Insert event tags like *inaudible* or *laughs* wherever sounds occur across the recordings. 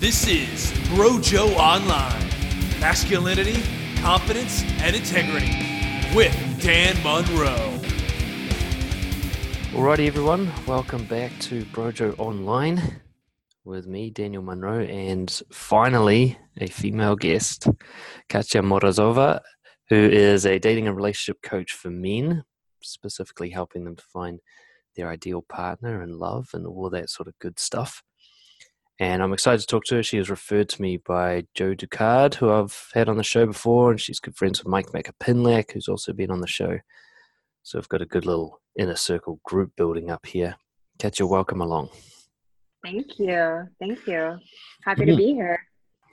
This is Brojo Online Masculinity, Confidence, and Integrity with Dan Monroe. Alrighty, everyone, welcome back to Brojo Online with me, Daniel Monroe, and finally a female guest, Katya Morozova, who is a dating and relationship coach for men, specifically helping them to find their ideal partner and love and all that sort of good stuff. And I'm excited to talk to her. She was referred to me by Joe Ducard, who I've had on the show before, and she's good friends with Mike Macapinlack, who's also been on the show. So I've got a good little inner circle group building up here. Catch Katya, welcome along. Thank you. Thank you. Happy to Mhm. be here.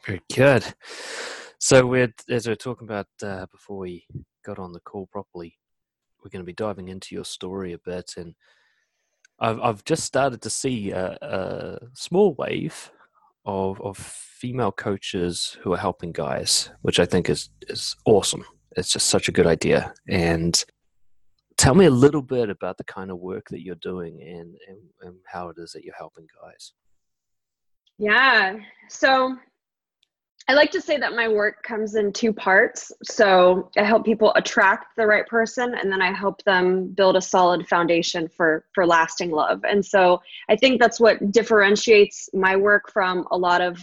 Very good. So we're as we are talking about uh, before we got on the call properly, we're going to be diving into your story a bit, and I've I've just started to see a, a small wave of of female coaches who are helping guys, which I think is is awesome. It's just such a good idea. And tell me a little bit about the kind of work that you're doing and, and, and how it is that you're helping guys. Yeah. So I like to say that my work comes in two parts. So I help people attract the right person and then I help them build a solid foundation for for lasting love. And so I think that's what differentiates my work from a lot of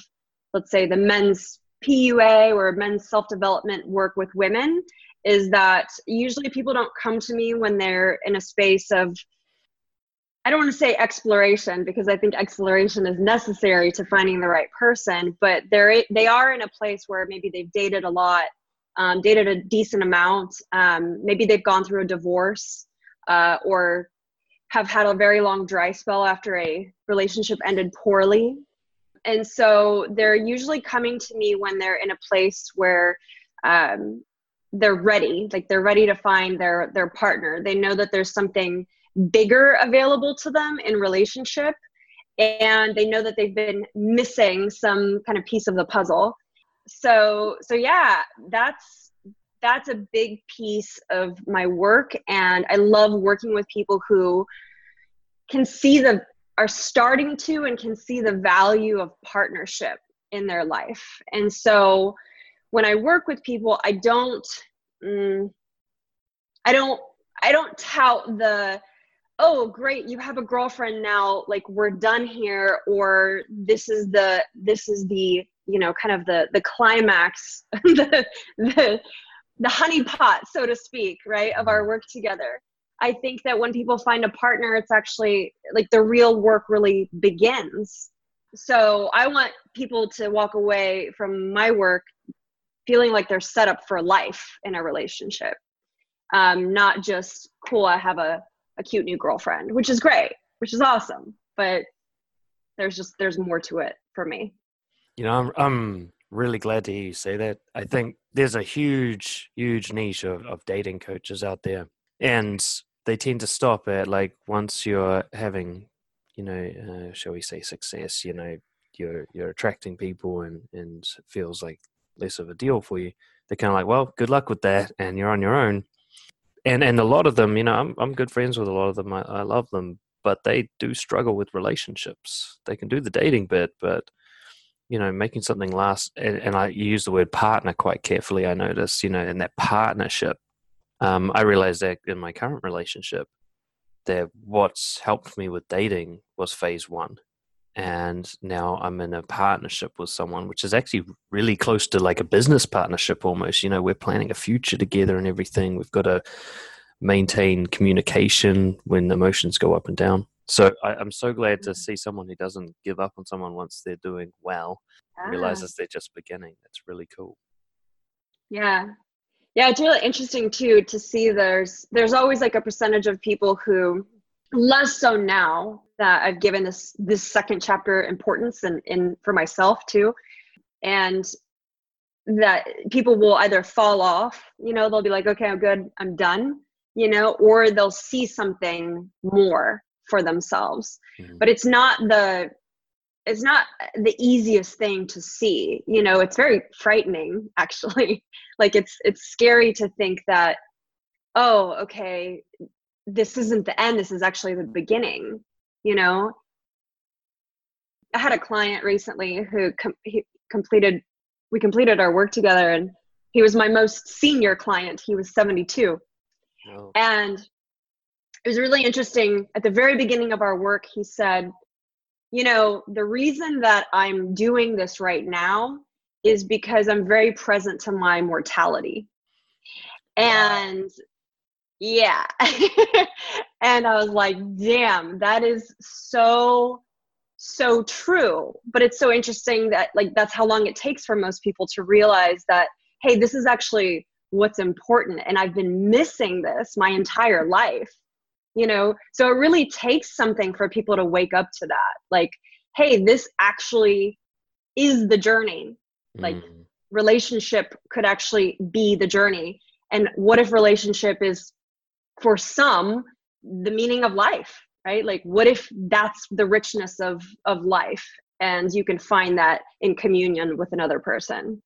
let's say the men's PUA or men's self-development work with women is that usually people don't come to me when they're in a space of I don't want to say exploration because I think exploration is necessary to finding the right person, but they're they are in a place where maybe they've dated a lot, um, dated a decent amount. Um, maybe they've gone through a divorce uh, or have had a very long dry spell after a relationship ended poorly, and so they're usually coming to me when they're in a place where um, they're ready, like they're ready to find their their partner. They know that there's something bigger available to them in relationship and they know that they've been missing some kind of piece of the puzzle. So so yeah that's that's a big piece of my work and i love working with people who can see the are starting to and can see the value of partnership in their life. And so when i work with people i don't mm, i don't i don't tout the oh great you have a girlfriend now like we're done here or this is the this is the you know kind of the the climax *laughs* the the the honey pot so to speak right of our work together. I think that when people find a partner it's actually like the real work really begins. So i want people to walk away from my work feeling like they're set up for life in a relationship um, not just cool i have a a cute new girlfriend, which is great, which is awesome. But there's just there's more to it for me. You know, I'm I'm really glad to hear you say that. I think there's a huge, huge niche of, of dating coaches out there, and they tend to stop at like once you're having, you know, uh, shall we say, success. You know, you're you're attracting people, and and feels like less of a deal for you. They're kind of like, well, good luck with that, and you're on your own and and a lot of them, you know, I'm I'm good friends with a lot of them. I, I love them, but they do struggle with relationships. They can do the dating bit, but you know, making something last. And, and I use the word partner quite carefully. I notice, you know, in that partnership, um, I realized that in my current relationship, that what's helped me with dating was phase one. And now I'm in a partnership with someone, which is actually really close to like a business partnership almost. You know, we're planning a future together and everything. We've got to maintain communication when emotions go up and down. So I, I'm so glad to see someone who doesn't give up on someone once they're doing well, Ah, realizes they're just beginning. That's really cool. yeah. Yeah, it's really interesting too to see there's there's always like a percentage of people who less so now that I've given this this second chapter importance and in for myself too. And that people will either fall off, you know, they'll be like, okay, I'm good, I'm done, you know, or they'll see something more for themselves. Mhm. But it's not the it's not the easiest thing to see. You know, it's very frightening *laughs* actually. like it's it's scary to think that oh, okay, this isn't the end, this is actually the beginning, you know? I had a client recently who com- he completed we completed our work together and he was my most senior client. He was 72. Oh. And it was really interesting. At the very beginning of our work, he said, You know, the reason that I'm doing this right now is because I'm very present to my mortality. And yeah. *laughs* and I was like, damn, that is so, so true. But it's so interesting that, like, that's how long it takes for most people to realize that, hey, this is actually what's important. And I've been missing this my entire life you know so it really takes something for people to wake up to that like hey this actually is the journey like mm. relationship could actually be the journey and what if relationship is for some the meaning of life right? Like what if that's the richness of of life and you can find that in communion with another person?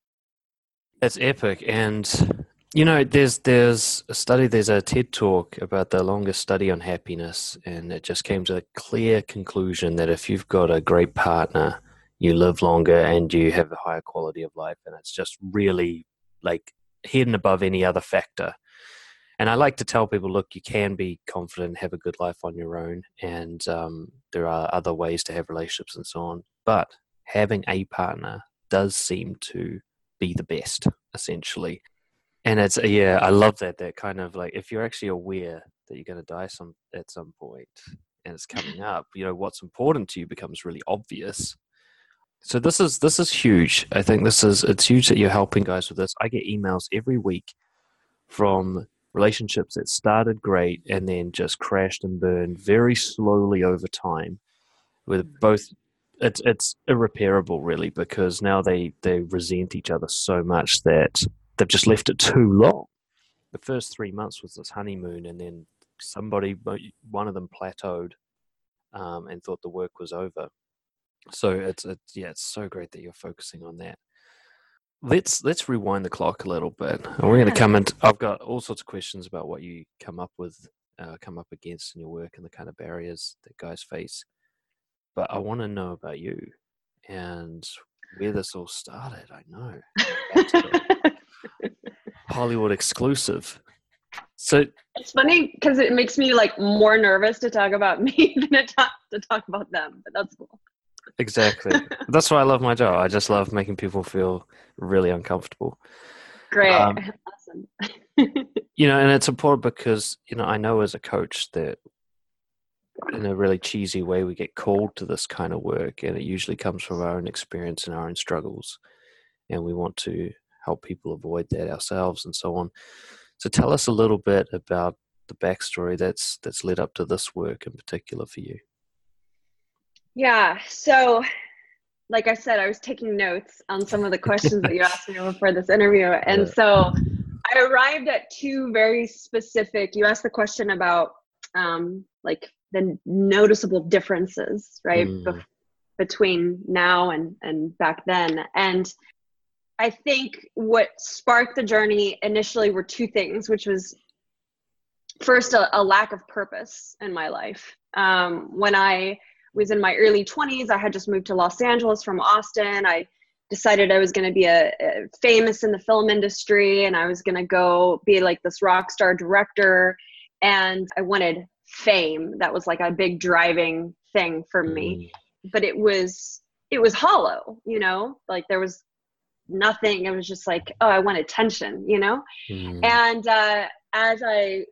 That's epic. And you know, there's there's a study, there's a TED talk about the longest study on happiness, and it just came to a clear conclusion that if you've got a great partner, you live longer and you have a higher quality of life, and it's just really like hidden above any other factor. And I like to tell people, look, you can be confident, have a good life on your own, and um, there are other ways to have relationships and so on. But having a partner does seem to be the best, essentially. And it's yeah i love that that kind of like if you're actually aware that you're going to die some at some point and it's coming *laughs* up you know what's important to you becomes really obvious. So this is this is huge. I think this is it's huge that you're helping guys with this. I get emails every week from relationships that started great and then just crashed and burned very slowly over time with mm. both it's it's irreparable really because now they they resent each other so much that they've just left it *laughs* too long. The first three months was this honeymoon, and then somebody, one of them, plateaued um, and thought the work was over. So it's, it's yeah, it's so great that you're focusing on that. Let's let's rewind the clock a little bit. We're going to come and I've got all sorts of questions about what you come up with, uh, come up against in your work, and the kind of barriers that guys face. But I want to know about you and where this all started. I know. *laughs* Hollywood exclusive. So it's funny because it makes me like more nervous to talk about *laughs* me than to talk, to talk about them, but that's cool. Exactly. that's why I love my job. I just love making people feel really uncomfortable. Great. Um, awesome. *laughs* you know, and it's important because, you know, I know as a coach that in a really cheesy way we get called to this kind of work and it usually comes from our own experience and our own struggles. And we want to help people avoid that ourselves and so on. So tell us a little bit about the backstory that's that's led up to this work in particular for you. Yeah. So like I said, I was taking notes on some of the questions that you asked me before this interview. *laughs* And yeah. so I arrived at two very specific, you asked the question about um, like the noticeable differences, right? Mm. Be- between now and, and back then. And I think what sparked the journey initially were two things, which was first a, a lack of purpose in my life. Um, when I was in my early 20s, I had just moved to Los Angeles from Austin. I decided I was going to be a, a, famous in the film industry and I was going to go be like this rock star director. And I wanted fame. That was like a big driving thing for me. Mm. But it was it was hollow, you know, like there was nothing. It was just like, oh, I want attention, you know? Mm. And uh, as I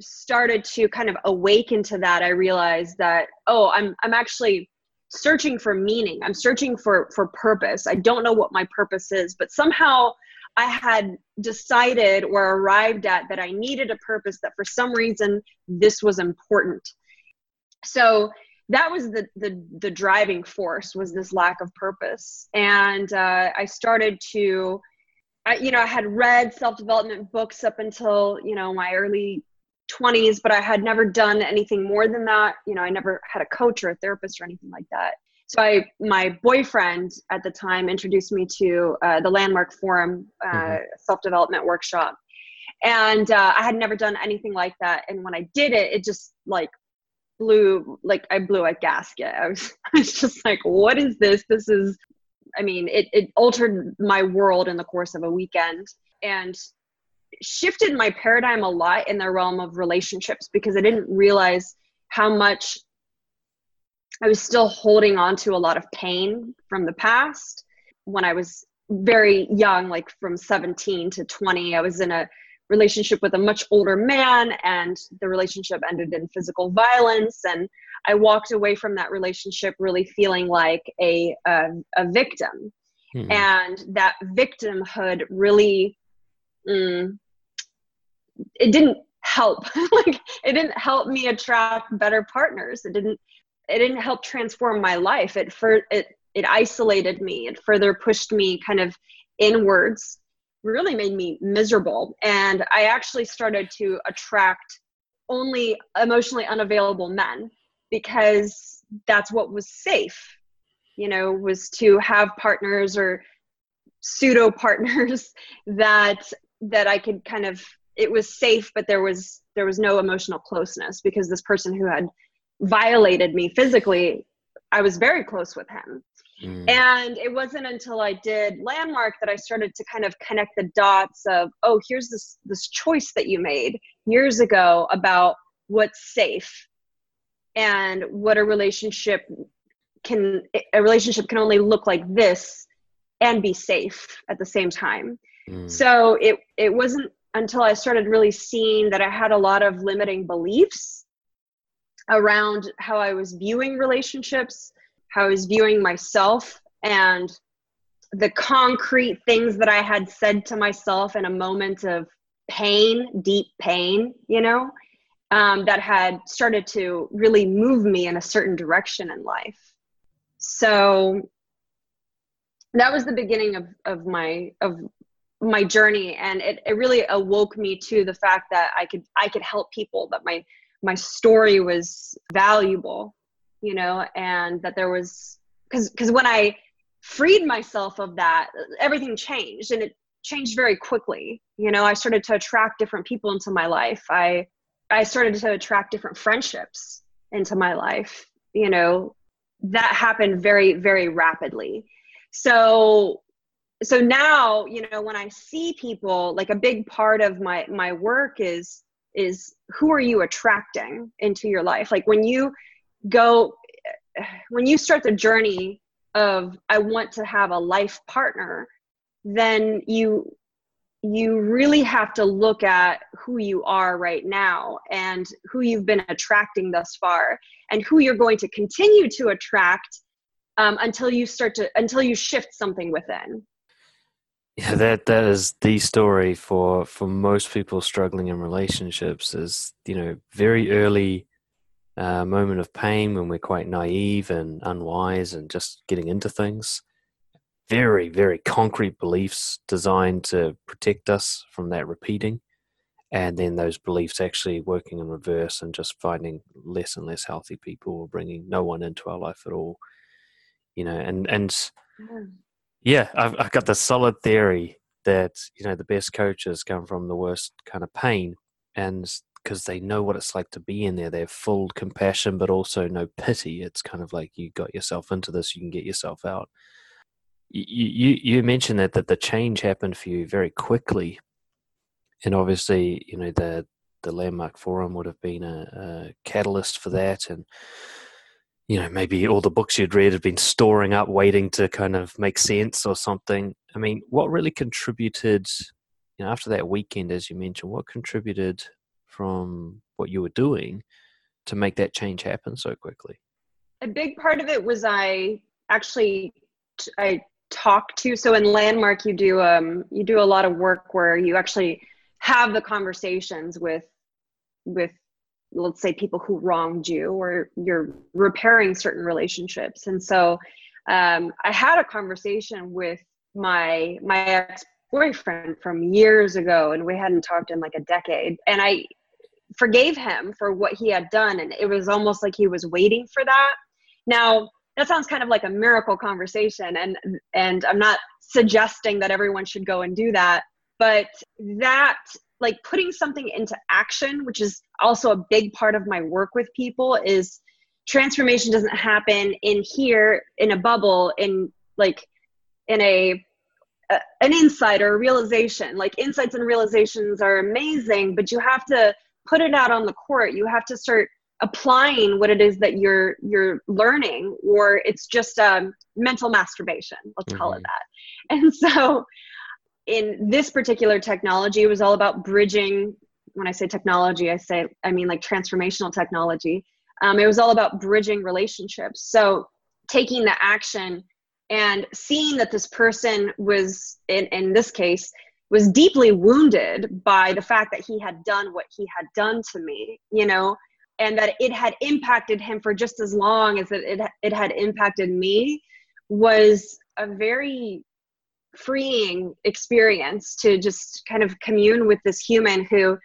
started to kind of awaken to that, I realized that, oh, I'm, I'm actually searching for meaning. I'm searching for, for purpose. I don't know what my purpose is, but somehow I had decided or arrived at that I needed a purpose, that for some reason this was important. So that was the the the driving force was this lack of purpose and uh, i started to I, you know i had read self-development books up until you know my early 20s but i had never done anything more than that you know i never had a coach or a therapist or anything like that so i my boyfriend at the time introduced me to uh, the landmark forum uh, mm-hmm. self-development workshop and uh, i had never done anything like that and when i did it it just like blew like I blew a gasket. I was, *laughs* I was just like, what is this? This is I mean, it, it altered my world in the course of a weekend and shifted my paradigm a lot in the realm of relationships because I didn't realize how much I was still holding on to a lot of pain from the past. When I was very young, like from 17 to 20, I was in a relationship with a much older man, and the relationship ended in physical violence. And I walked away from that relationship really feeling like a, a, a victim. Mm-hmm. And that victimhood really, mm, it didn't help. *laughs* like, it didn't help me attract better partners. It didn't it didn't help transform my life it for it it isolated me it further pushed me kind of inwards really made me miserable and i actually started to attract only emotionally unavailable men because that's what was safe you know was to have partners or pseudo partners *laughs* that that i could kind of it was safe but there was there was no emotional closeness because this person who had violated me physically, I was very close with him. Mm. And it wasn't until I did Landmark that I started to kind of connect the dots of, oh, here's this this choice that you made years ago about what's safe and what a relationship can a relationship can only look like this and be safe at the same time. Mm. So it it wasn't until I started really seeing that I had a lot of limiting beliefs around how I was viewing relationships, how I was viewing myself, and the concrete things that I had said to myself in a moment of pain, deep pain, you know, um, that had started to really move me in a certain direction in life. So that was the beginning of, of my of my journey and it, it really awoke me to the fact that I could I could help people that my my story was valuable you know and that there was because because when i freed myself of that everything changed and it changed very quickly you know. I started to attract different people into my life. I i started to attract different friendships into my life you know. That happened very very rapidly. So so now you know when i see people like a big part of my my work is is who are you attracting into your life? Like when you go when you start the journey of i want to have a life partner then you you really have to look at who you are right now and who you've been attracting thus far and who you're going to continue to attract um, until you start to until you shift something within yeah, that that is the story for for most people struggling in relationships. Is you know very early uh, moment of pain when we're quite naive and unwise and just getting into things. Very very concrete beliefs designed to protect us from that repeating, and then those beliefs actually working in reverse and just finding less and less healthy people or bringing no one into our life at all. You know, and and. Yeah I've, I've got the solid theory that you know the best coaches come from the worst kind of pain, and because they know what it's like to be in there, They have full compassion, but also no pity. It's kind of like you got yourself into this, you can get yourself out. You you, you mentioned that that the change happened for you very quickly, and obviously you know the the landmark forum would have been a, a catalyst for that, and you know, maybe all the books you'd read had been storing up, waiting to kind of make sense or something. I mean, what really contributed, you know, after that weekend, as you mentioned, what contributed from what you were doing to make that change happen so quickly? A big part of it was I actually I talked to. So in Landmark, you do um you do a lot of work where you actually have the conversations with with let's say people who wronged you or you're repairing certain relationships. And so um, i had a conversation with my my ex-boyfriend from years ago and we hadn't talked in like a decade. And i forgave him for what he had done and it was almost like he was waiting for that. Now that sounds kind of like a miracle conversation and and i'm not suggesting that everyone should go and do that but that like putting something into action which is also a big part of my work with people is transformation doesn't happen in here in a bubble in like in a, a an insight or a realization like insights and realizations are amazing but you have to put it out on the court you have to start applying what it is that you're you're learning or it's just um, mental masturbation let's mm-hmm. call it mm-hmm. that and so in this particular technology it was all about bridging. When i say technology i say i mean like transformational technology. Um, it was all about bridging relationships. So taking the action and seeing that this person was in, in this case was deeply wounded by the fact that he had done what he had done to me you know and that it had impacted him for just as long as it, it, it had impacted me was a very freeing experience to just kind of commune with this human who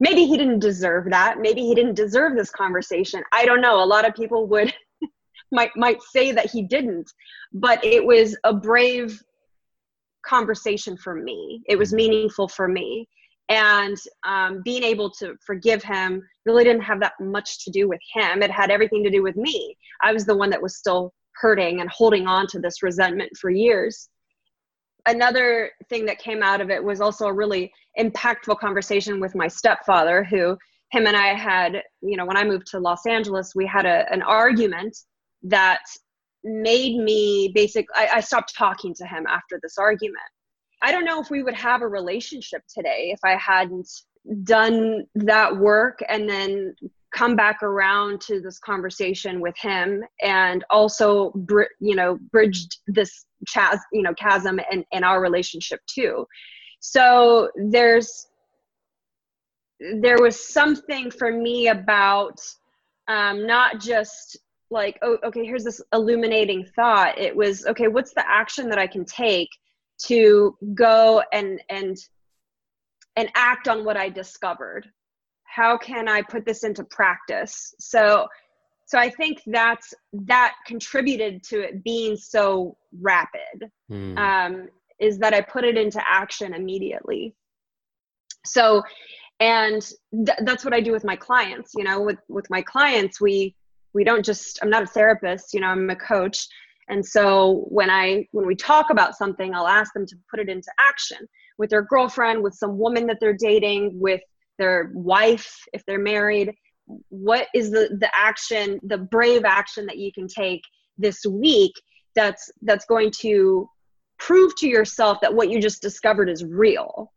maybe he didn't deserve that. Maybe he didn't deserve this conversation. I don't know. A lot of people would *laughs* might might say that he didn't but it was a brave conversation for me. It was meaningful for me. And um, being able to forgive him really didn't have that much to do with him. It had everything to do with me. I was the one that was still hurting and holding on to this resentment for years another thing that came out of it was also a really impactful conversation with my stepfather who him and i had you know when i moved to los angeles we had a, an argument that made me basic I, I stopped talking to him after this argument. I don't know if we would have a relationship today if i hadn't done that work and then come back around to this conversation with him and also you know bridged this chas you know chasm in, in our relationship too. So there's there was something for me about um, not just like oh okay here's this illuminating thought. It was okay what's the action that i can take to go and and and act on what i discovered how can i put this into practice? So so i think that's that contributed to it being so rapid mm. um, is that i put it into action immediately. So and th- that's what i do with my clients you know with with my clients we we don't just i'm not a therapist you know i'm a coach. And so when i when we talk about something i'll ask them to put it into action with their girlfriend with some woman that they're dating with their wife if they're married what is the the action the brave action that you can take this week that's that's going to prove to yourself that what you just discovered is real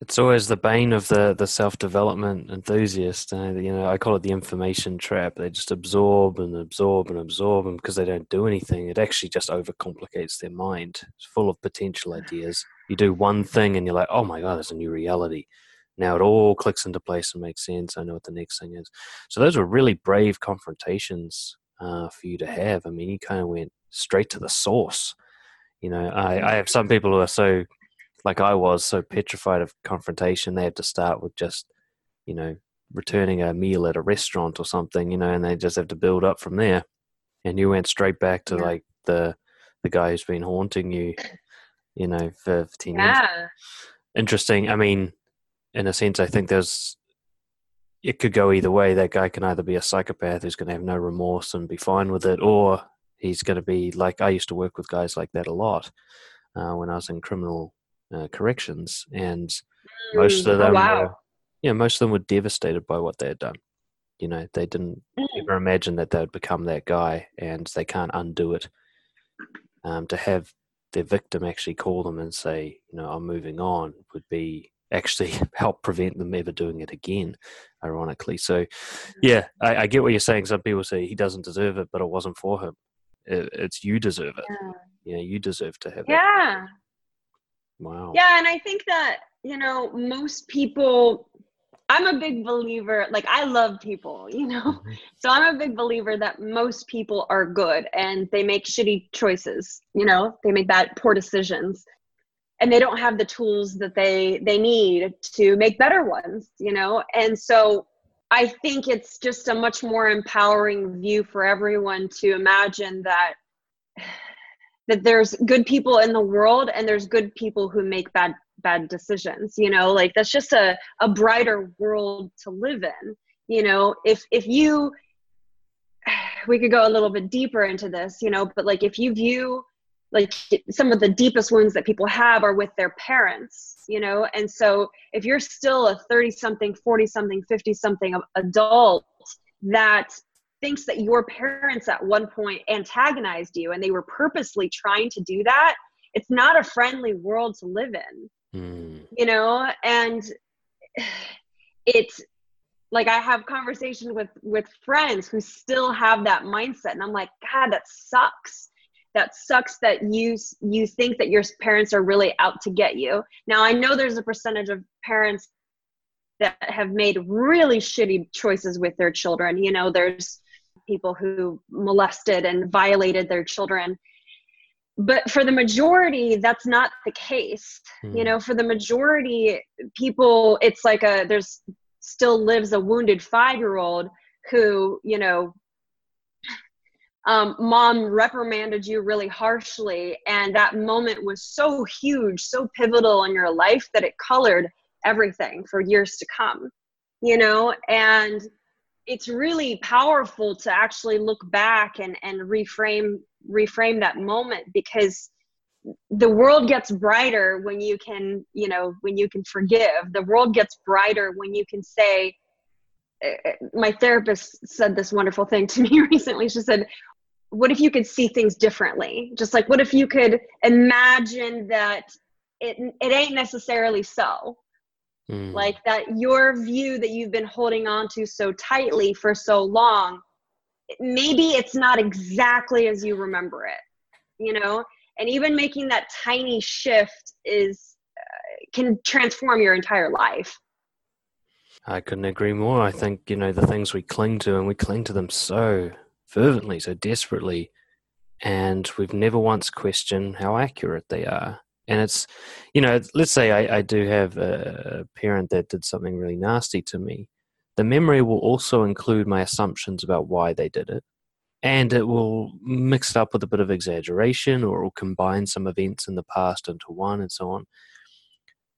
it's always the bane of the the self development enthusiast. Uh, you know, I call it the information trap. They just absorb and absorb and absorb, and because they don't do anything, it actually just overcomplicates their mind. It's full of potential ideas. You do one thing, and you're like, "Oh my god, there's a new reality." Now it all clicks into place and makes sense. I know what the next thing is. So those were really brave confrontations uh, for you to have. I mean, you kind of went straight to the source. You know, I, I have some people who are so like I was so petrified of confrontation, they had to start with just, you know, returning a meal at a restaurant or something, you know, and they just have to build up from there. And you went straight back to yeah. like the the guy who's been haunting you, you know, for 15 yeah. years. Interesting. I mean, in a sense, I think there's it could go either way. That guy can either be a psychopath who's going to have no remorse and be fine with it, or he's going to be like I used to work with guys like that a lot uh, when I was in criminal uh, corrections, and most of mm, them, oh, wow. were, yeah, most of them were devastated by what they had done. You know, they didn't mm. ever imagine that they would become that guy, and they can't undo it. Um, to have their victim actually call them and say, you know, I'm moving on, would be actually *laughs* help prevent them ever doing it again ironically so yeah I, I, get what you're saying some people say he doesn't deserve it but it wasn't for him it, it's you deserve it yeah. yeah you deserve to have yeah it. Yeah. Wow. Yeah, and I think that, you know, most people I'm a big believer, like I love people, *laughs* you know. Mm-hmm. So I'm a big believer that most people are good and they make shitty choices, you know, they make bad poor decisions and they don't have the tools that they they need to make better ones, you know. And so I think it's just a much more empowering view for everyone to imagine that *sighs* that there's good people in the world and there's good people who make bad bad decisions you know? Like that's just a, a brighter world to live in you know? If if you *sighs* we could go a little bit deeper into this you know? But like if you view like some of the deepest wounds that people have are with their parents you know? And so if you're still a 30 something 40 something 50 something adult that thinks that your parents at one point antagonized you and they were purposely trying to do that it's not a friendly world to live in mm. you know? And it's like i have conversations with with friends who still have that mindset and i'm like god that sucks that sucks that you you think that your parents are really out to get you now i know there's a percentage of parents that have made really shitty choices with their children you know there's people who molested and violated their children but for the majority that's not the case mm. you hmm. know for the majority people it's like a there's still lives a wounded five year old who you know um, mom reprimanded you really harshly and that moment was so huge so pivotal in your life that it colored everything for years to come you know? And it's really powerful to actually look back and and reframe reframe that moment because the world gets brighter when you can you know when you can forgive. The world gets brighter when you can say eh, eh, my therapist said this wonderful thing to me *laughs* recently. She said what if you could see things differently? Just like what if you could imagine that it it ain't necessarily so? Mm. like that your view that you've been holding on to so tightly for so long maybe it's not exactly as you remember it you know? And even making that tiny shift is uh, can transform your entire life. I couldn't agree more. I think you know the things we cling to and we cling to them so fervently, so desperately, and we've never once questioned how accurate they are. And it's, you know, let's say I, I do have a parent that did something really nasty to me. The memory will also include my assumptions about why they did it. And it will mix it up with a bit of exaggeration or it will combine some events in the past into one and so on.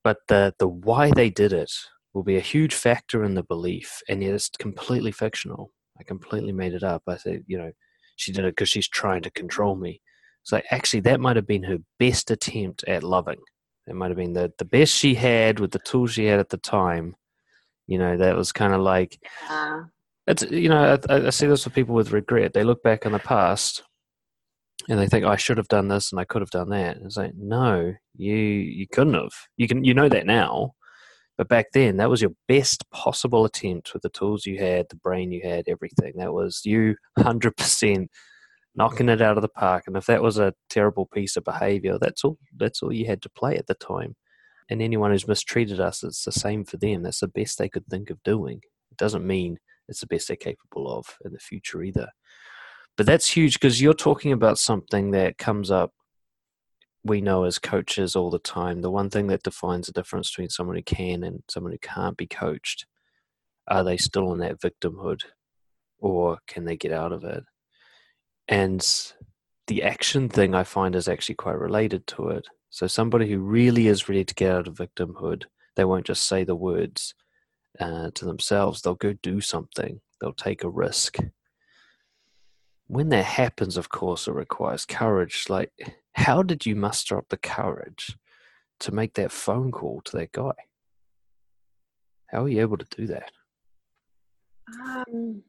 But the, the why they did it will be a huge factor in the belief, and yet it's completely fictional. I completely made it up. I said, you know, she did it because she's trying to control me. So actually, that might have been her best attempt at loving. It might have been the, the best she had with the tools she had at the time. You know, that was kind of like, yeah. it's, you know, I, I see this with people with regret. They look back on the past and they think oh, I should have done this and I could have done that. And it's like, no, you you couldn't have. You can you know that now. But back then, that was your best possible attempt with the tools you had, the brain you had, everything. That was you 100% knocking it out of the park. And if that was a terrible piece of behavior, that's all, that's all you had to play at the time. And anyone who's mistreated us, it's the same for them. That's the best they could think of doing. It doesn't mean it's the best they're capable of in the future either. But that's huge because you're talking about something that comes up we know as coaches all the time the one thing that defines the difference between someone who can and someone who can't be coached are they still in that victimhood or can they get out of it? And the action thing i find is actually quite related to it. So somebody who really is ready to get out of victimhood they won't just say the words uh, to themselves they'll go do something they'll take a risk. When that happens of course it requires courage like how did you muster up the courage to make that phone call to that guy? How are you able to do that? Um,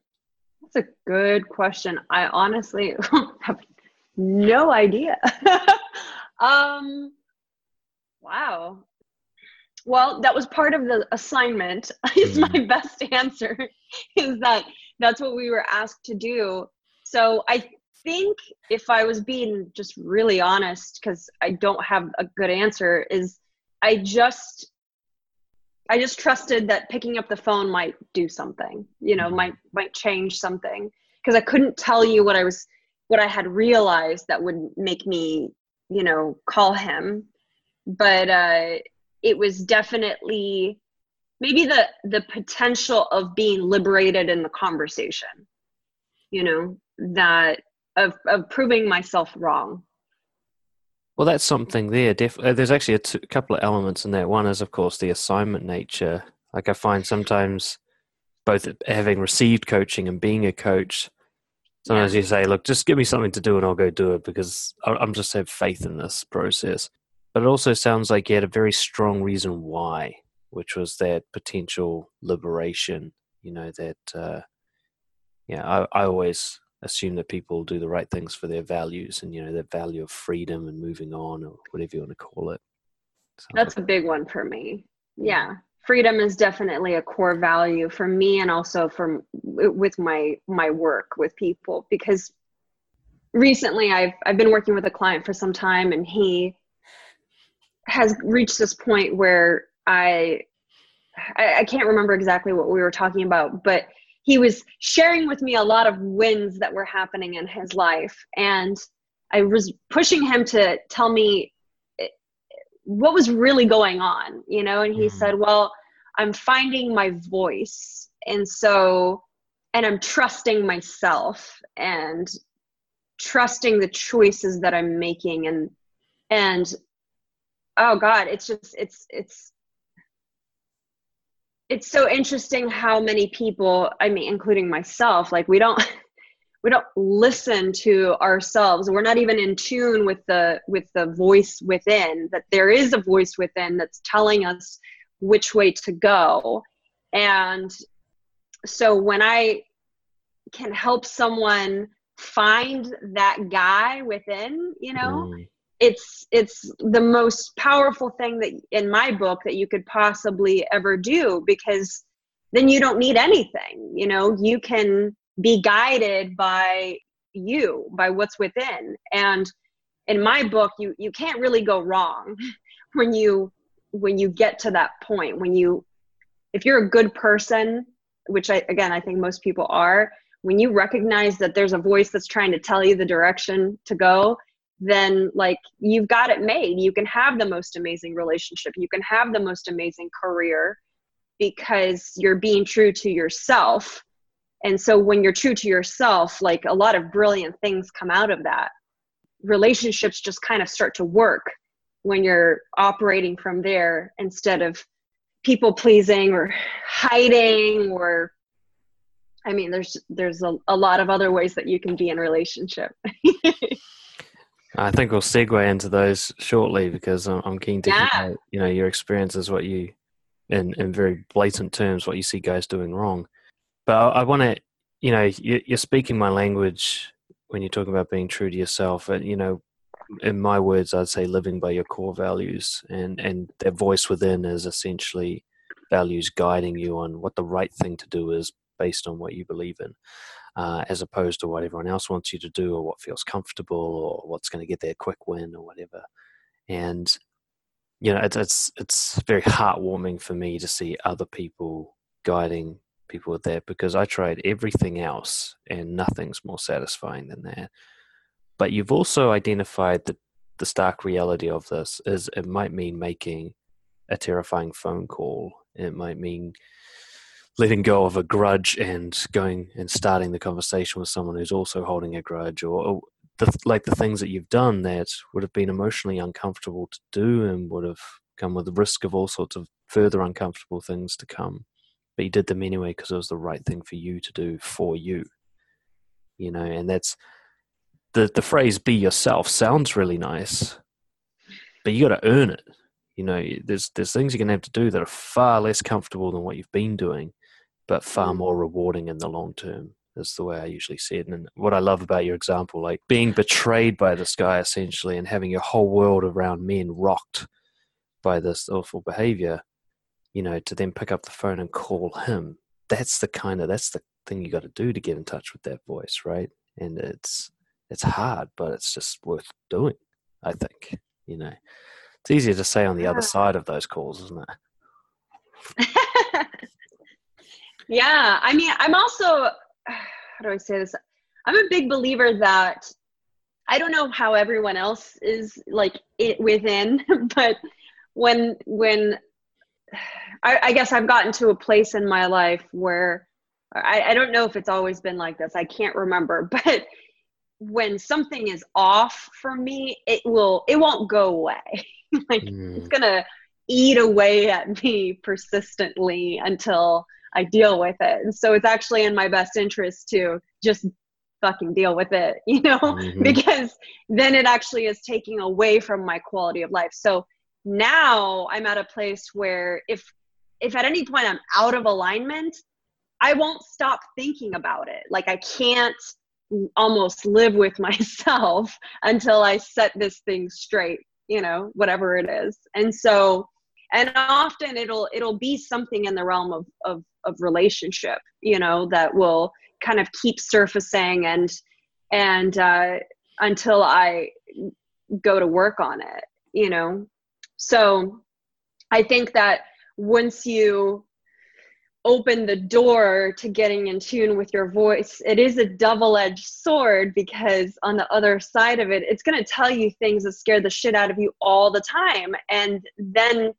that's a good question. I honestly *laughs* have no idea. *laughs* um, wow. Well, that was part of the assignment. *laughs* is my best answer. Is that that's what we were asked to do. So I think if I was being just really honest, because I don't have a good answer, is I just I just trusted that picking up the phone might do something, you know, mm-hmm. might might change something. Because I couldn't tell you what I was what I had realized that would make me, you know, call him. But uh it was definitely maybe the the potential of being liberated in the conversation you know that of of proving myself wrong Well, that's something there. Def- uh, there's actually a t- couple of elements in that. One is, of course, the assignment nature. Like I find sometimes both having received coaching and being a coach, sometimes yeah. you say, look, just give me something to do and I'll go do it because I'm just have faith in this process. But it also sounds like you had a very strong reason why, which was that potential liberation, you know, that, uh, yeah, I, I always assume that people do the right things for their values and, you know, that value of freedom and moving on or whatever you want to call it. So, That's a big one for me. Yeah freedom is definitely a core value for me and also from with my my work with people because recently I've I've been working with a client for some time and he has reached this point where I, I I, can't remember exactly what we were talking about, but he was sharing with me a lot of wins that were happening in his life. And I was pushing him to tell me eh, what was really going on, you know, and he mm-hmm. said, Well, I'm finding my voice. And so, and I'm trusting myself and trusting the choices that I'm making and, and, oh God, it's just, it's, it's, it's so interesting how many people, I mean, including myself, like we don't, *laughs* we don't listen to ourselves we're not even in tune with the with the voice within that there is a voice within that's telling us which way to go. And so when I can help someone find that guy within, you know, mm. It's it's the most powerful thing that in my book that you could possibly ever do because then you don't need anything. You know, you can be guided by you, by what's within. And in my book, you you can't really go wrong *laughs* when you when you get to that point when you if you're a good person which i again i think most people are when you recognize that there's a voice that's trying to tell you the direction to go then like you've got it made. You can have the most amazing relationship. You can have the most amazing career because you're being true to yourself. And so when you're true to yourself like a lot of brilliant things come out of that. Relationships just kind of start to work when you're operating from there instead of people pleasing or hiding or i mean there's there's a, a lot of other ways that you can be in relationship *laughs* i think we'll segue into those shortly because i'm, keen to yeah. hear you know your experiences what you in in very blatant terms what you see guys doing wrong but i, I want to you know you, you're speaking my language when you're talking about being true to yourself and you know in my words, I'd say living by your core values, and and that voice within is essentially values guiding you on what the right thing to do is based on what you believe in, uh, as opposed to what everyone else wants you to do or what feels comfortable or what's going to get their quick win or whatever. And you know, it's it's it's very *laughs* heartwarming for me to see other people guiding people with that because I tried everything else and nothing's more satisfying than that. But you've also identified that the stark reality of this is it might mean making a terrifying phone call. It might mean letting go of a grudge and going and starting the conversation with someone who's also holding a grudge or, or the, like the things that you've done that would have been emotionally uncomfortable to do and would have come with the risk of all sorts of further uncomfortable things to come but you did them anyway because it was the right thing for you to do for you you know and that's the the phrase "be yourself" sounds really nice, but you got to earn it. You know, there's there's things you're gonna have to do that are far less comfortable than what you've been doing, but far mm. more rewarding in the long term. Is the way I usually see it. And what I love about your example, like being betrayed by this guy essentially, and having your whole world around men rocked by this awful behavior, you know, to then pick up the phone and call him. That's the kind of that's the thing you got to do to get in touch with that voice, right? And it's it's hard, but it's just worth doing. I think you know it's easier to say on the yeah. other side of those calls, isn't it? *laughs* yeah, I mean, I'm also *sighs* how do I say this? I'm a big believer that I don't know how everyone else is like it within, *laughs* but when when *sighs* I, I guess I've gotten to a place in my life where I, I don't know if it's always been like this. I can't remember, *laughs* but when something is off for me, it will it won't go away. *laughs* like Mm. it's gonna eat away at me persistently until I deal with it. And so it's actually in my best interest to just fucking deal with it, *laughs* you know, Mhm. because then it actually is taking away from my quality of life. So now I'm at a place where if if at any point I'm out of alignment, I won't stop thinking about it. Like I can't almost live with *laughs* myself until I set this thing straight, you know, whatever it is. And so and often it'll it'll be something in the realm of of of relationship, you know, that will kind of keep surfacing and and uh until I go to work on it, you know. So I think that once you open the door to getting in tune with your voice, it is a double edged sword because on the other side of it, it's going to tell you things that scare the shit out of you all the time. And then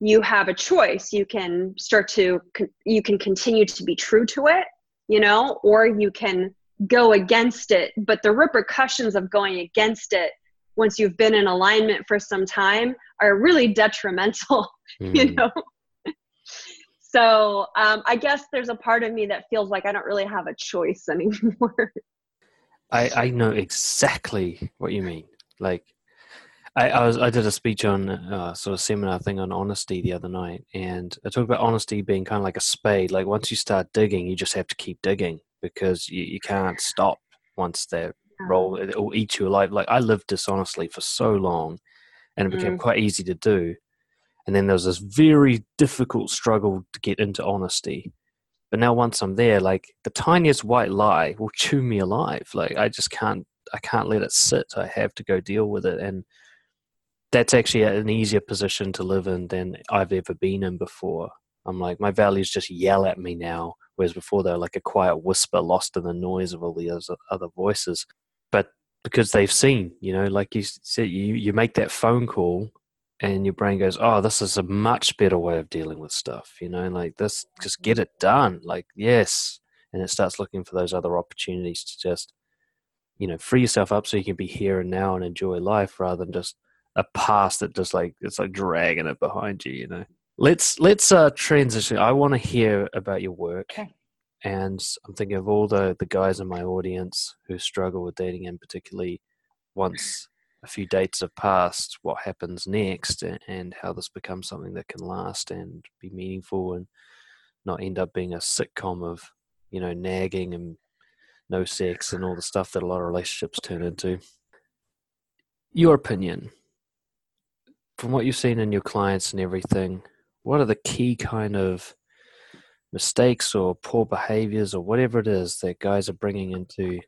you have a choice. You can start to, you can continue to be true to it, you know, or you can go against it. But the repercussions of going against it once you've been in alignment for some time are really detrimental, *laughs* you Mm. know? *laughs* so um, I guess there's a part of me that feels like I don't really have a choice *laughs* anymore. I, I know exactly what you mean. Like, I, I was I did a speech on uh, sort of seminar thing on honesty the other night, and I talked about honesty being kind of like a spade. Like once you start digging, you just have to keep digging because you, you can't stop once they roll it will eat you alive. Like I lived dishonestly for so long, and it became Mm. quite easy to do. And then there was this very difficult struggle to get into honesty. But now once I'm there, like the tiniest white lie will *laughs* chew me alive. Like I just can't I can't let it sit. I have to go deal with it. And that's actually an easier position to live in than I've ever been in before. I'm like my values just yell at me now, whereas before they were like a quiet whisper lost in the noise of all the other voices. But because they've seen, you know, like you said, you, you make that phone call and your brain goes, oh, this is a much better way of dealing with stuff, you know, like this, just get it done. Like, yes. And it starts looking for those other opportunities to just, you know, free yourself up so you can be here and now and enjoy life rather than just a past that just like, it's like dragging it behind you, you know. Let's, let's uh, transition. I want to hear about your work. Okay. And I'm thinking of all the, the guys in my audience who struggle with dating and particularly once a few dates have passed, what happens next, a- and how this becomes something that can last and be meaningful and not end up being a sitcom of, you know, nagging and no sex and all the stuff that a lot of relationships turn into. Your opinion, from what you've seen in your clients and everything, what are the key kind of mistakes or poor behaviors or whatever it is that guys are bringing into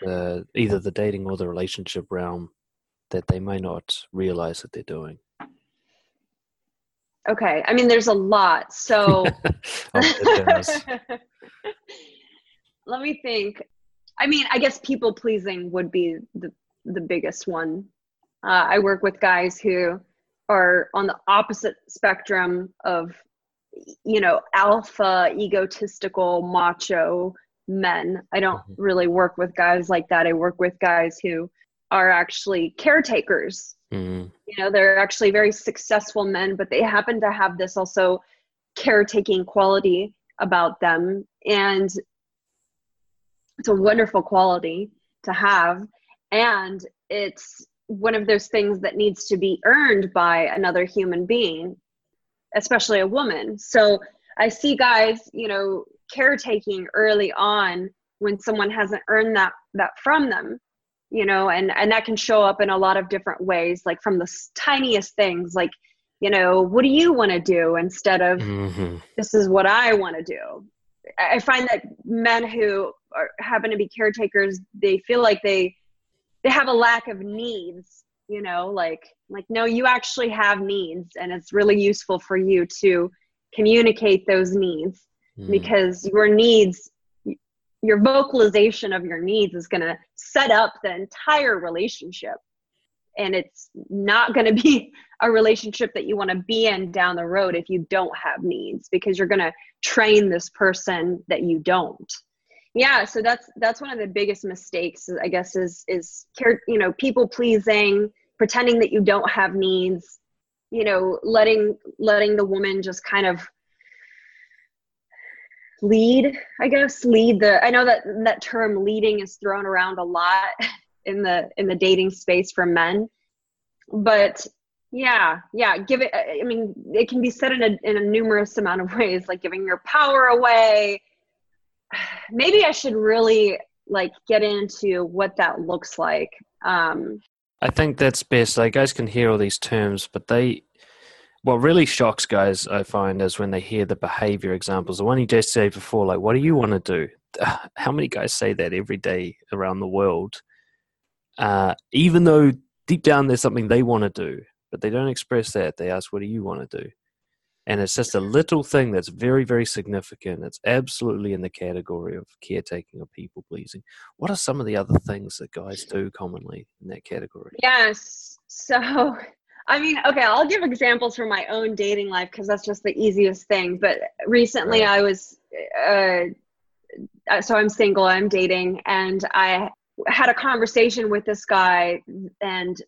the either the dating or the relationship realm that they may not realize that they're doing. Okay. I mean, there's a lot. So *laughs* Oh, *laughs* let me think. I mean, I guess people pleasing would be the, the biggest one. Uh, I work with guys who are on the opposite spectrum of, you know, alpha, egotistical, macho men. I don't Mhm. really work with guys like that. I work with guys who are actually caretakers Mm, you know they're actually very successful men but they happen to have this also caretaking quality about them and it's a wonderful quality to have and it's one of those things that needs to be earned by another human being especially a woman. So i see guys you know caretaking early on when someone hasn't earned that that from them you know and and that can show up in a lot of different ways like from the tiniest things like you know what do you want to do instead of mhm, this is what i want to do? I I find that men who are, happen to be caretakers they feel like they they have a lack of needs you know like like no you actually have needs and it's really useful for you to communicate those needs mm, because your needs your vocalization of your needs is going to set up the entire relationship. And it's not going to be *laughs* a relationship that you want to be in down the road if you don't have needs because you're going to train this person that you don't yeah so that's that's one of the biggest mistakes i guess is is care you know people pleasing pretending that you don't have needs you know letting letting the woman just kind of lead i guess lead the i know that that term leading is thrown around a lot *laughs* in the in the dating space for men but yeah yeah give it i mean it can be said in a in a numerous amount of *laughs* ways like giving your power away maybe i should really like get into what that looks like um I think that's best. Like guys can hear all these terms, but they what really shocks guys I find is when they hear the behavior examples. The one you just said before, like, what do you want to do? *sighs* How many guys say that every day around the world? Uh, even though deep down there's something they want to do, but they don't express that. They ask, "What do you want to do?" And it's just a little thing that's very, very significant. It's absolutely in the category of caretaking or people pleasing. What are some of the other things that guys do commonly in that category? Yes. So, *laughs* I mean, okay, I'll give examples from my own dating life because that's just the easiest thing. But recently I was, uh, uh, so I'm single, I'm dating, and I had a conversation with this guy and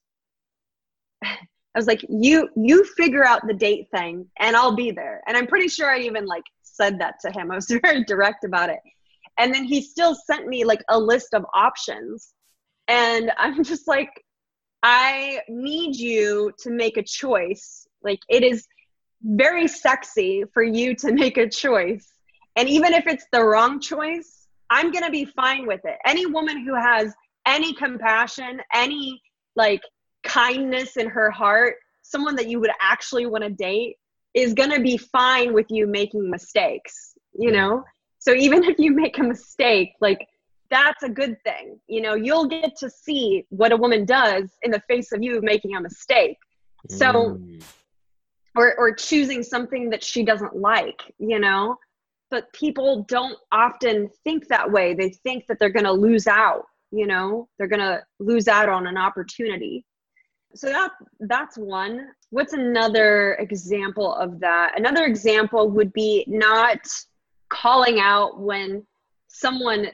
I was like, you you figure out the date thing and I'll be there. And I'm pretty sure I even like said that to him. I was *laughs* very direct about it. And then he still sent me like a list of options. And I'm *laughs* just like, I need you to make a choice. Like it is very sexy for you to *laughs* make a choice. And even if it's the wrong choice, I'm going to be fine with it. Any woman who has any compassion, any like kindness in her heart, someone that you would actually want to date, is going to be fine with you making mistakes, you know? So even *laughs* if you make a mistake, like that's a good thing. You know, you'll get to see what a woman does in the face of you making a mistake. So, mm. or, or choosing something that she doesn't like, you know? But people don't often think that way. They think that they're going to lose out, you know? They're going to lose out on an opportunity. So that that's one. What's another example of that? Another example would be not calling out when someone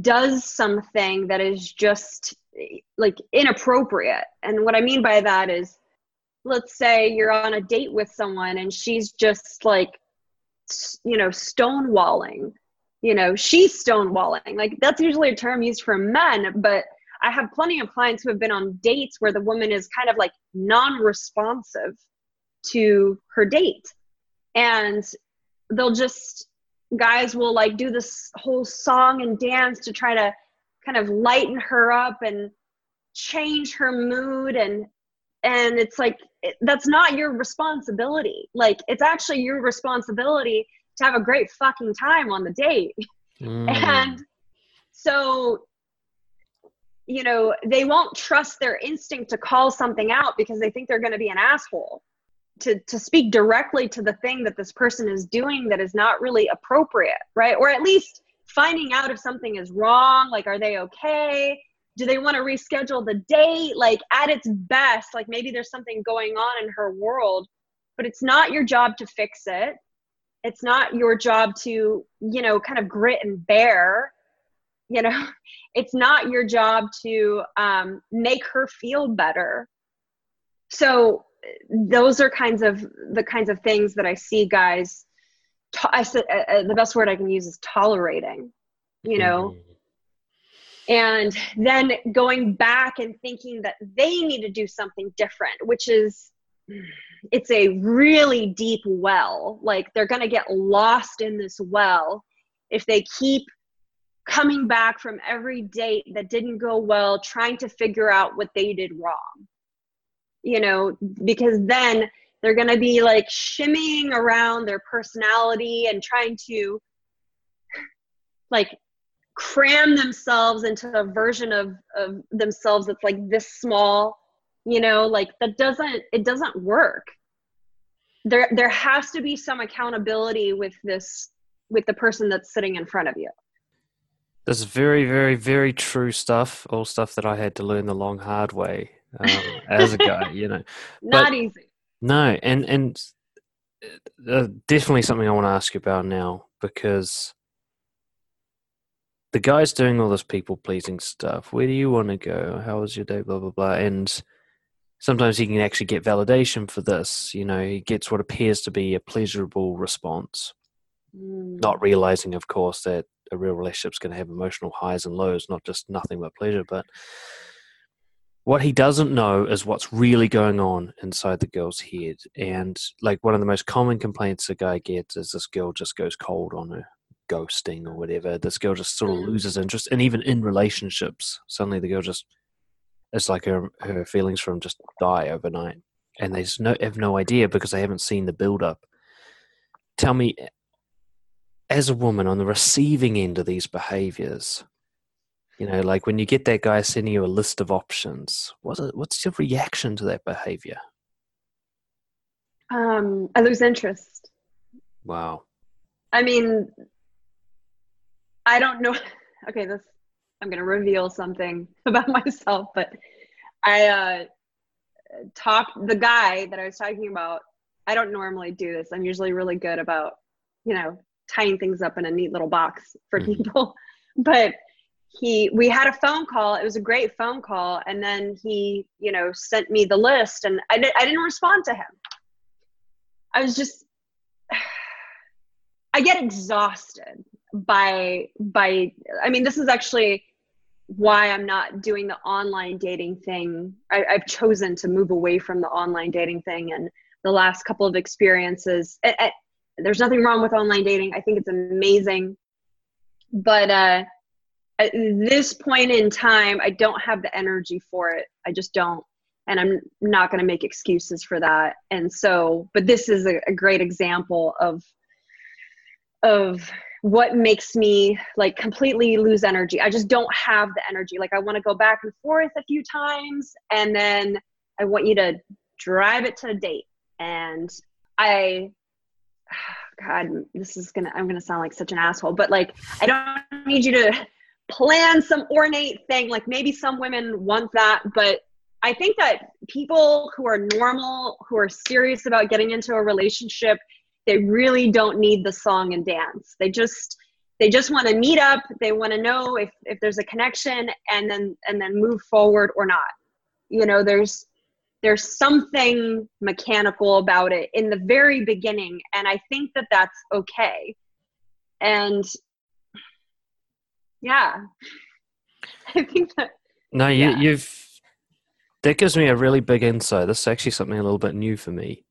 does something that is just like inappropriate. And what I mean by that is let's say you're on a date with someone and she's just like you know stonewalling. You know, she's stonewalling. Like that's usually a term used for men, but I have plenty of clients who have been on dates where the woman is kind of like non responsive to her date. And they'll just, guys will like do this whole song and dance to try to kind of lighten her up and change her mood and and it's like it, that's not your responsibility like it's actually your responsibility to have a great fucking time on the date mm. *laughs* and so you know they won't trust their instinct to call something out because they think they're going to be an asshole. To to speak directly to the thing that this person is doing that is not really appropriate right? Or at least finding out if something is wrong like are they okay? Do they want to reschedule the date? Like at its best like maybe there's something going on in her world but it's not your job to fix it. It's not your job to you know kind of grit and bear you know *laughs* it's not your job to um, make her feel better. So those are kinds of the kinds of things that i see guys to- i said uh, uh, the best word i can use is tolerating you know? Mm-hmm. and then going back and thinking that they need to do something different which is it's a really deep well. Like they're going to get lost in this well if they keep coming back from every date that didn't go well, trying to figure out what they did wrong. You know, because then they're going to be like shimmying around their personality and trying to like cram themselves into a version of, of themselves that's like this small you know like that doesn't it doesn't work there there has to be some accountability with this with the person that's sitting in front of you this is very, very, very true stuff. All stuff that I had to learn the long, hard way um, as a guy. You know, *laughs* not but, easy. No, and and uh, definitely something I want to ask you about now because the guy's doing all this people pleasing stuff. Where do you want to go? How was your day? Blah blah blah. And sometimes he can actually get validation for this. You know, he gets what appears to be a pleasurable response, Mm. not realizing, of course, that a real relationship's going to have emotional highs and lows, not just nothing but pleasure. But what he doesn't know is what's really going on inside the girl's head. And like one of the most common complaints a guy gets is this girl just goes cold on her, ghosting or whatever. This girl just sort of Mm. loses interest. And even in relationships, suddenly the girl just, it's like her, her feelings for him just die overnight. And they just no, have no idea because they haven't seen the build up. Tell me, as a woman on the receiving end of these behaviors, you know, like when you get that guy sending you a list of options, what's what's your reaction to that behavior? Um, I lose interest. Wow. I mean, I don't know. *laughs* Okay, this I'm gonna reveal something *laughs* about myself, but I uh, talked the guy that I was talking about. I don't normally do this. I'm usually really good about, you know, tying things up in a neat little box for Mhm. people. *laughs* But he, we had a phone call. It was a great phone call, and then he, you know, sent me the list, and I, di- I didn't respond to him. I was just *sighs* I get exhausted by by I mean this is actually why I'm not doing the online dating thing. I, I've chosen to move away from the online dating thing and the last couple of experiences. There's nothing wrong with online dating. I think it's amazing. But uh, at this point in time, I don't have the energy for it. I just don't. And I'm not going to make excuses for that. And so, but this is a, a great example of of what makes me like completely lose energy. I just don't have the energy. Like I want to go back and forth a few times and then I want you to drive it to a date. And I *sighs* God, this is gonna I'm gonna sound like such an asshole, but like I don't need you to plan some ornate thing. Like maybe some women want that, but I think that people who are normal, who are serious about getting into a relationship, they really don't need the song and dance. They just they just want to meet up. They want to know if if there's a connection and then and then move forward or not. You know, there's there's something mechanical about it in the very beginning and I think that that's okay. And yeah. *laughs* I think that No, you, Yeah. you've. That gives me a really big insight. This is actually something a little bit new for me.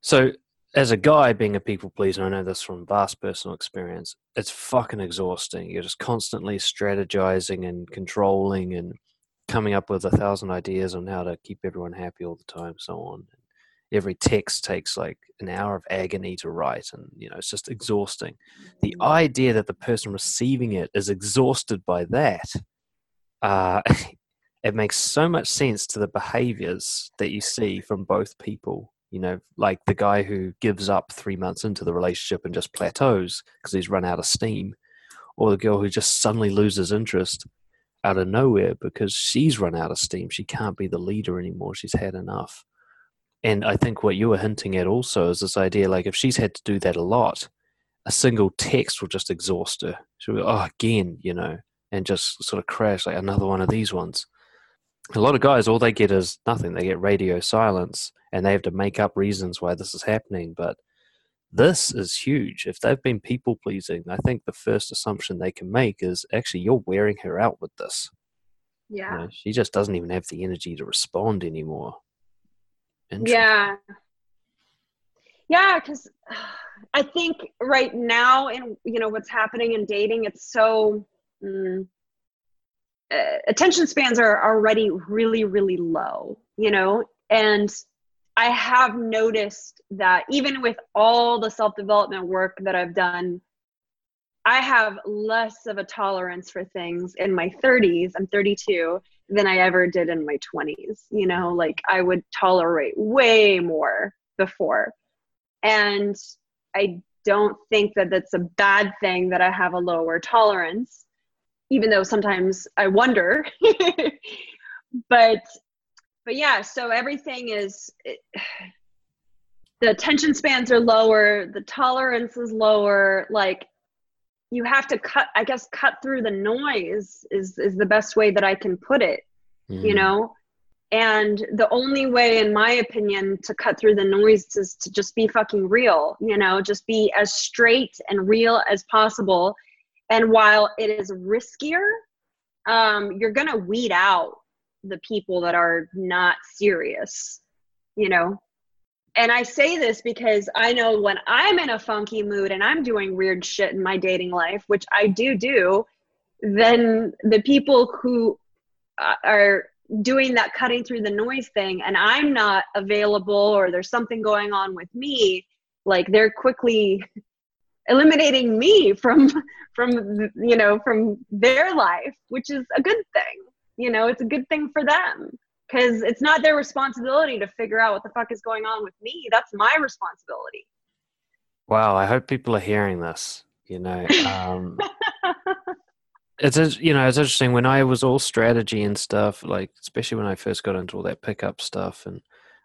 So, as a guy being a people pleaser, I know this from vast personal experience. It's fucking exhausting. You're just constantly strategizing and controlling and coming up with a thousand ideas on how to keep everyone happy all the time, so on. Every text takes like an hour of agony to write, and you know it's just exhausting. The idea that the person receiving it is exhausted by that, uh, *laughs* it makes so much sense to the behaviors that you see from both people. You know, like the guy who gives up three months into the relationship and just plateaus because he's run out of steam, or the girl who just suddenly loses interest out of nowhere because she's run out of steam. She can't be the leader anymore. She's had enough. And I think what you were hinting at also is this idea like if she's had to do that a lot, a single text will just exhaust her. She'll be, oh, again, you know, and just sort of crash like another one of these ones. A lot of guys, all they get is nothing. They get radio silence and they have to make up reasons why this is happening. But this is huge. If they've been people pleasing, I think the first assumption they can make is actually you're wearing her out with this. You yeah. know, she just doesn't even have the energy to respond anymore. Yeah. Yeah, because I think right now, in you know what's happening in dating, it's so mm, uh, attention spans are already really, really low. You know, and I have noticed that even with all the self development work that I've done, I have less of a tolerance for things in my 30s. I'm 32 than I ever did in my 20s. You know, like I would tolerate way more before. And I don't think that that's a bad thing that I have a lower tolerance, even though sometimes I wonder. *laughs* but but yeah, so everything is it, *sighs* the attention spans are lower, the tolerance is lower, like you have to cut i guess cut through the noise is is the best way that i can put it Mm. you know? And the only way in my opinion to cut through the noise is to just be fucking real you know? Just be as straight and real as possible. And while it is riskier um, you're gonna weed out the people that are not serious you know? And i say this because i know when i'm in a funky mood and i'm doing weird shit in my dating life which i do do then the people who uh, are doing that cutting through the noise thing and i'm not available or there's something going on with me like they're quickly *laughs* eliminating me from *laughs* from you know from their life which is a good thing you know it's a good thing for them because it's not their responsibility to figure out what the fuck is going on with me that's my responsibility Wow, I hope people are hearing this. You know, um, *laughs* it's you know it's interesting when I was all strategy and stuff, like especially when I first got into all that pickup stuff, and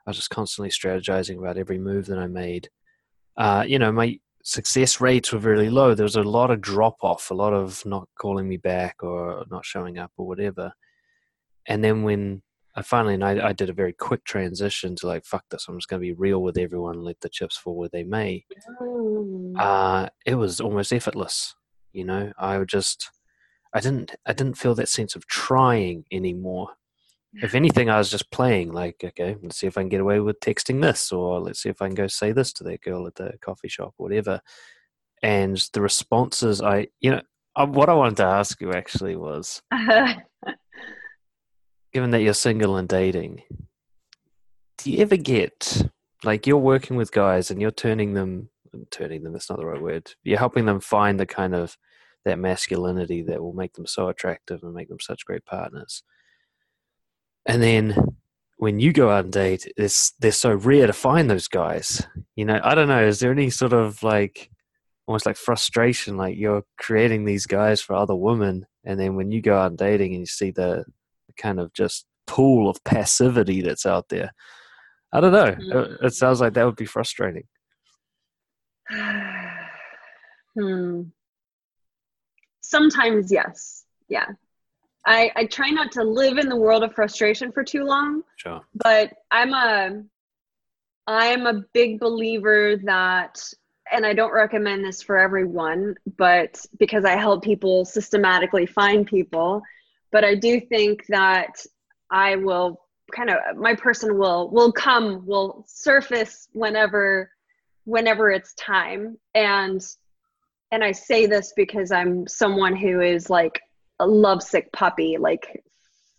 I was just constantly strategizing about every move that I made. Uh, you know, my success rates were really low. There was a lot of drop off, a lot of not calling me back or not showing up or whatever. And then when I finally, and I, I did a very quick transition to like, fuck this, I'm just going to be real with everyone, let the chips fall where they may uh, it was almost effortless. You know, I would just, I didn't, I didn't feel that sense of trying anymore. If *sighs* anything, I was just playing. Like, okay, let's see if I can get away with texting this, or let's see if I can go say this to that girl at the coffee shop, or whatever. And the responses, I, you know, uh, what I wanted to ask you actually was, *laughs* given that you're single and dating, do you ever get like you're working with guys and you're turning them turning them that's not the right word you're helping them find the kind of that masculinity that will make them so attractive and make them such great partners. And then when you go out and date it's they're so rare to find those guys. You know i don't know is there any sort of like almost like frustration like you're creating these guys for other women and then when you go out and dating and you see the kind of just pool of passivity that's out there i don't know it, it sounds like that would be frustrating *sighs* hmm. Sometimes, yes. Yeah. I, I try not to live in the world of frustration for too long, sure but I'm a I'm a big believer that and I don't recommend this for everyone, but because I help people systematically find people, but I do think that I will kind of my person will will come will surface whenever whenever it's time and and i say this because i'm someone who is like a lovesick puppy like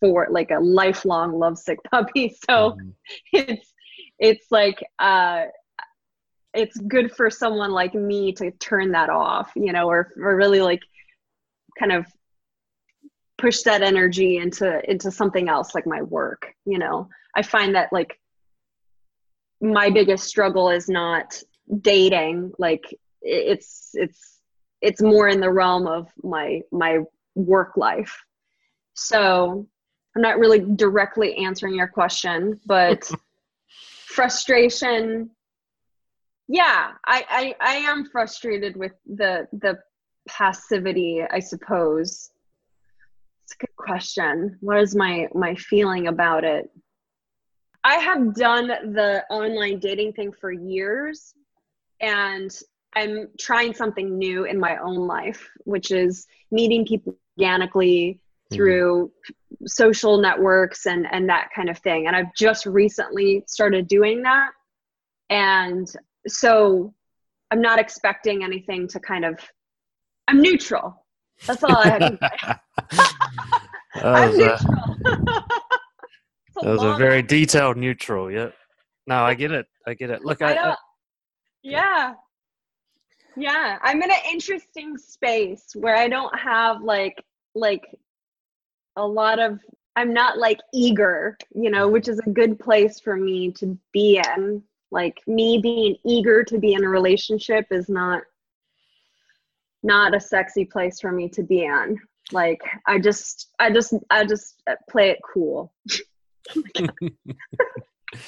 for like a lifelong lovesick *laughs* puppy so Mhm. it's it's like uh it's good for someone like me to turn that off you know or or really like kind of push that energy into into something else like my work you know? I find that like my biggest struggle is not dating like it's it's it's more in the realm of my my work life. So i'm not really directly answering your question but *laughs* frustration yeah I, I i am frustrated with the the passivity i suppose it's a good question. What is my my feeling about it? I have done the online dating thing for years and i'm trying something new in my own life which is meeting people organically Mhm. through social networks and and that kind of thing. And i've just recently started doing that. And so i'm not expecting anything to kind of i'm neutral. That's all i have to say *laughs* *laughs* that was, a, neutral It's a that was a very detailed neutral yeah no i get it i get it look I i. I yeah. Yeah. I'm in an interesting space where I don't have like like a lot of I'm not like eager, you know, mm-hmm. which is a good place for me to be in. Like me being eager to be in a relationship is not not a sexy place for me to be in. Like I just I just I just play it cool. *laughs*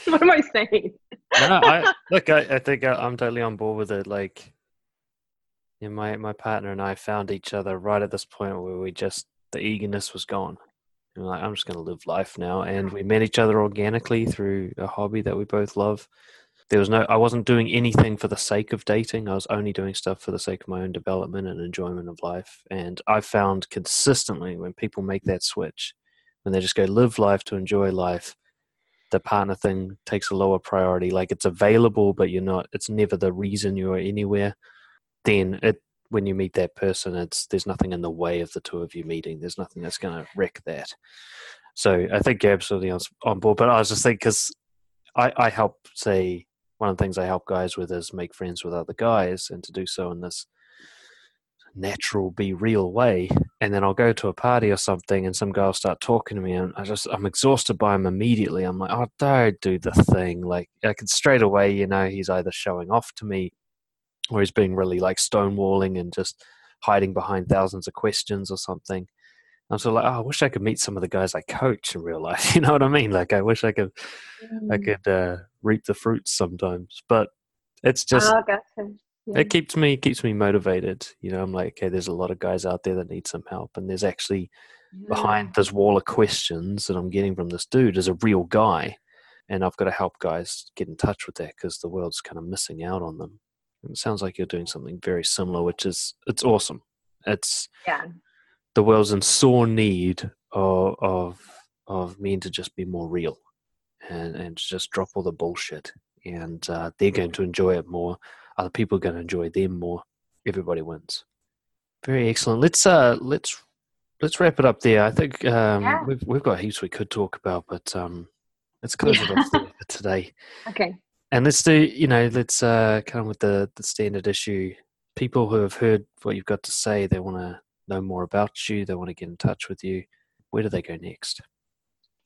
what am I saying? no, I look. I, I think I, I'm totally on board with it. Like, Yeah, my my partner and I found each other right at this point where we just the eagerness was gone. And like, I'm just going to live life now, and we met each other organically through a hobby that we both love. There was no, I wasn't doing anything for the sake of dating. I was only doing stuff for the sake of my own development and enjoyment of life. And I found consistently when people make that switch, when they just go live life to enjoy life, the partner thing takes a lower priority. Like it's available, but you're not. It's never the reason you're anywhere. Then it when you meet that person, it's there's nothing in the way of the two of you meeting. There's nothing that's going to wreck that. So I think you're absolutely on, on board. But I was just thinking because I, I help say one of the things I help guys with is make friends with other guys and to do so in this natural, be real way. And then I'll go to a party or something and some guy will start talking to me and I just, I'm exhausted by him immediately. I'm like, oh, don't do the thing. Like, I can straight away, you know, he's either showing off to me or he's being really like stonewalling and just hiding behind thousands of questions or something. I'm sort of like, oh, I wish I could meet some of the guys I coach in real life. *laughs* You know what I mean? Like, I wish I could, mm. I could uh, reap the fruits sometimes. But it's just, oh, gotcha. yeah. it keeps me keeps me motivated. You know, I'm like, okay, there's a lot of guys out there that need some help, and there's actually yeah. behind this wall of questions that I'm getting from this dude is a real guy, and I've got to help guys get in touch with that because the world's kind of missing out on them. And it sounds like you're doing something very similar, which is it's awesome. It's yeah the world's in sore need of of, of men to just be more real and and just drop all the bullshit. And uh, they're going to enjoy it more. Other people are going to enjoy them more. Everybody wins. Very excellent. Let's uh let's let's wrap it up there. I think um yeah. we've, we've got heaps we could talk about but um let's close yeah. it off there for today. *laughs* Okay. And let's do you know let's uh come with the the standard issue. People who have heard what you've got to say they want to know more about you, they want to get in touch with you, where do they go next?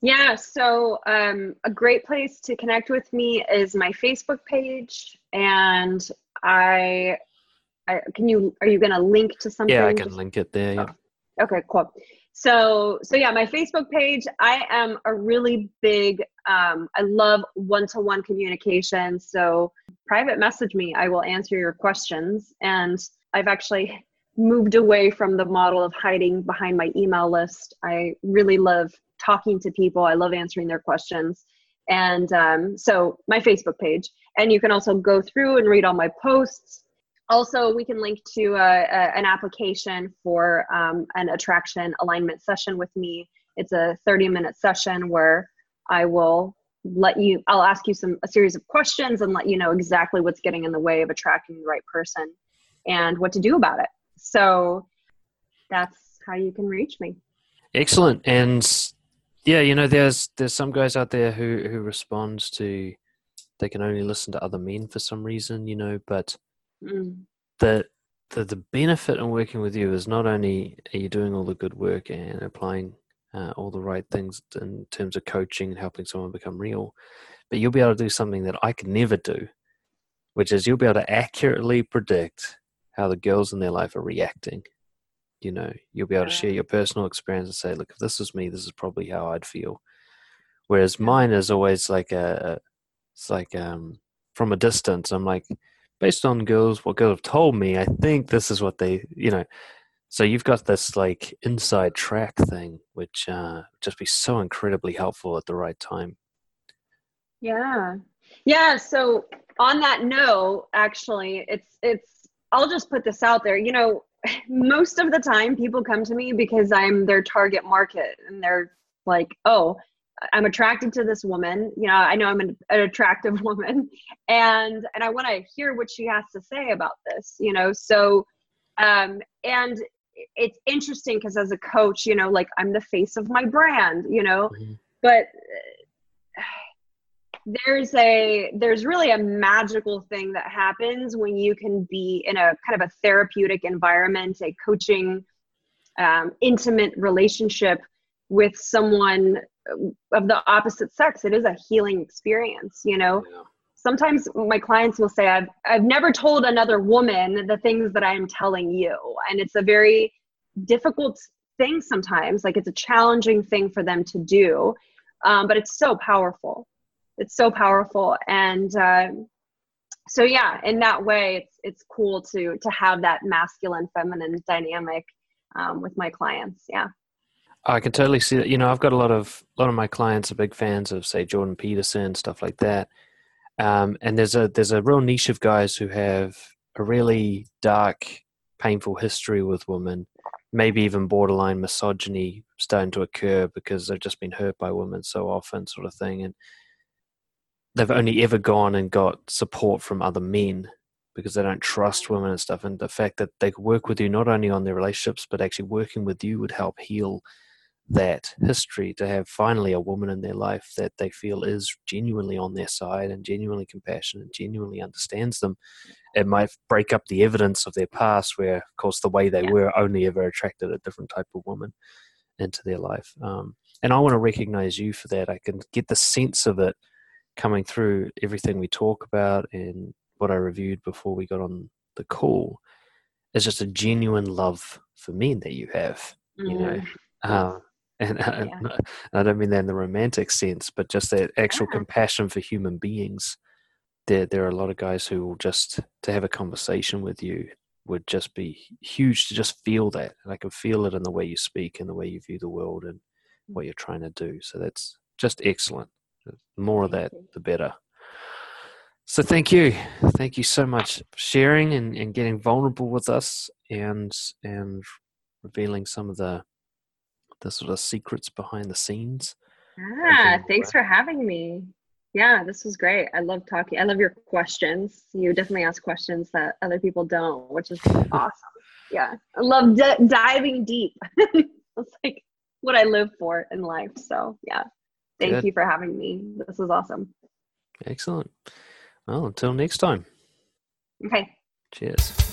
Yeah, so um, a great place to connect with me is my Facebook page, and I, I can you are you going to link to something? Yeah, I can link it there. Yeah. Oh, okay, cool. So so yeah, my Facebook page. I am a really big. Um, I love one-to-one communication. So private message me. I will answer your questions, and I've actually moved away from the model of hiding behind my email list. I really love talking to people. I love answering their questions. And um, so my Facebook page. And you can also go through and read all my posts. Also, we can link to a, a, an application for um, an attraction alignment session with me. It's a 30 minute session where I will let you, I'll ask you some, a series of questions and let you know exactly what's getting in the way of attracting the right person and what to do about it. So that's how you can reach me. Excellent. And yeah, you know, there's there's some guys out there who who respond to they can only listen to other men for some reason, you know, but mm. the the the benefit in working with you is not only are you doing all the good work and applying uh, all the right things in terms of coaching and helping someone become real, but you'll be able to do something that I could never do, which is you'll be able to accurately predict how the girls in their life are reacting. You know, you'll be able to share your personal experience and say, look, if this was me, this is probably how I'd feel. Whereas mine is always like a, it's like um, from a distance. I'm like, based on girls, what girls have told me, I think this is what they, you know. So you've got this like inside track thing, which uh, just be so incredibly helpful at the right time. Yeah, yeah. So on that note, actually, it's it's I'll just put this out there. You know, *laughs* most of the time people come to me because I'm their target market and they're like, oh, I'm attracted to this woman. You know, I know I'm an, an attractive *laughs* woman and and I want to hear what she has to say about this, you know. So um and it's interesting because as a coach, you know, like I'm the face of my brand, you know. Mm-hmm. But there's a there's really a magical thing that happens when you can be in a kind of a therapeutic environment a coaching um, intimate relationship with someone of the opposite sex. It is a healing experience you know? Yeah. sometimes my clients will say i've i've never told another woman the things that i'm telling you. And it's a very difficult thing sometimes. Like it's a challenging thing for them to do um, but it's so powerful it's so powerful and uh, so yeah, in that way, it's it's cool to to have that masculine feminine dynamic um, with my clients. Yeah. I can totally see that. You know, I've got a lot of a lot of my clients are big fans of, say, Jordan Peterson stuff like that. Um, and there's a there's a real niche of guys who have a really dark, painful history with women, maybe even borderline misogyny starting to occur because they've just been hurt by women so often, sort of thing. And they've only ever gone and got support from other men because they don't trust women and stuff. And the fact that they could work with you not only on their relationships, but actually working with you would help heal that history to have finally a woman in their life that they feel is genuinely on their side and genuinely compassionate and genuinely understands them. It might break up the evidence of their past, where, of course, the way they yeah. were only ever attracted a different type of woman into their life. Um, and I want to recognize you for that. I can get the sense of it coming through everything we talk about and what I reviewed before we got on the call is just a genuine love for men that you have, you mm. know. Uh, and *laughs* uh, yeah. I don't mean that in the romantic sense, but just that actual yeah. compassion for human beings. There, there are a lot of guys who will just to have a conversation with you would just be huge to just feel that, and I can feel it in the way you speak and the way you view the world and what you're trying to do. So that's just excellent. The more of that, the better. So thank you, thank you so much for sharing and, and getting vulnerable with us and and revealing some of the the sort of secrets behind the scenes. Ah, thanks for having me. Yeah, this was great. I love talking. I love your questions. You definitely ask questions that other people don't, which is *laughs* awesome. Yeah, I love d- diving deep. *laughs* it's like what I live for in life. So yeah, thank Good. you for having me. This was awesome. Excellent. Well, until next time. Okay. Cheers.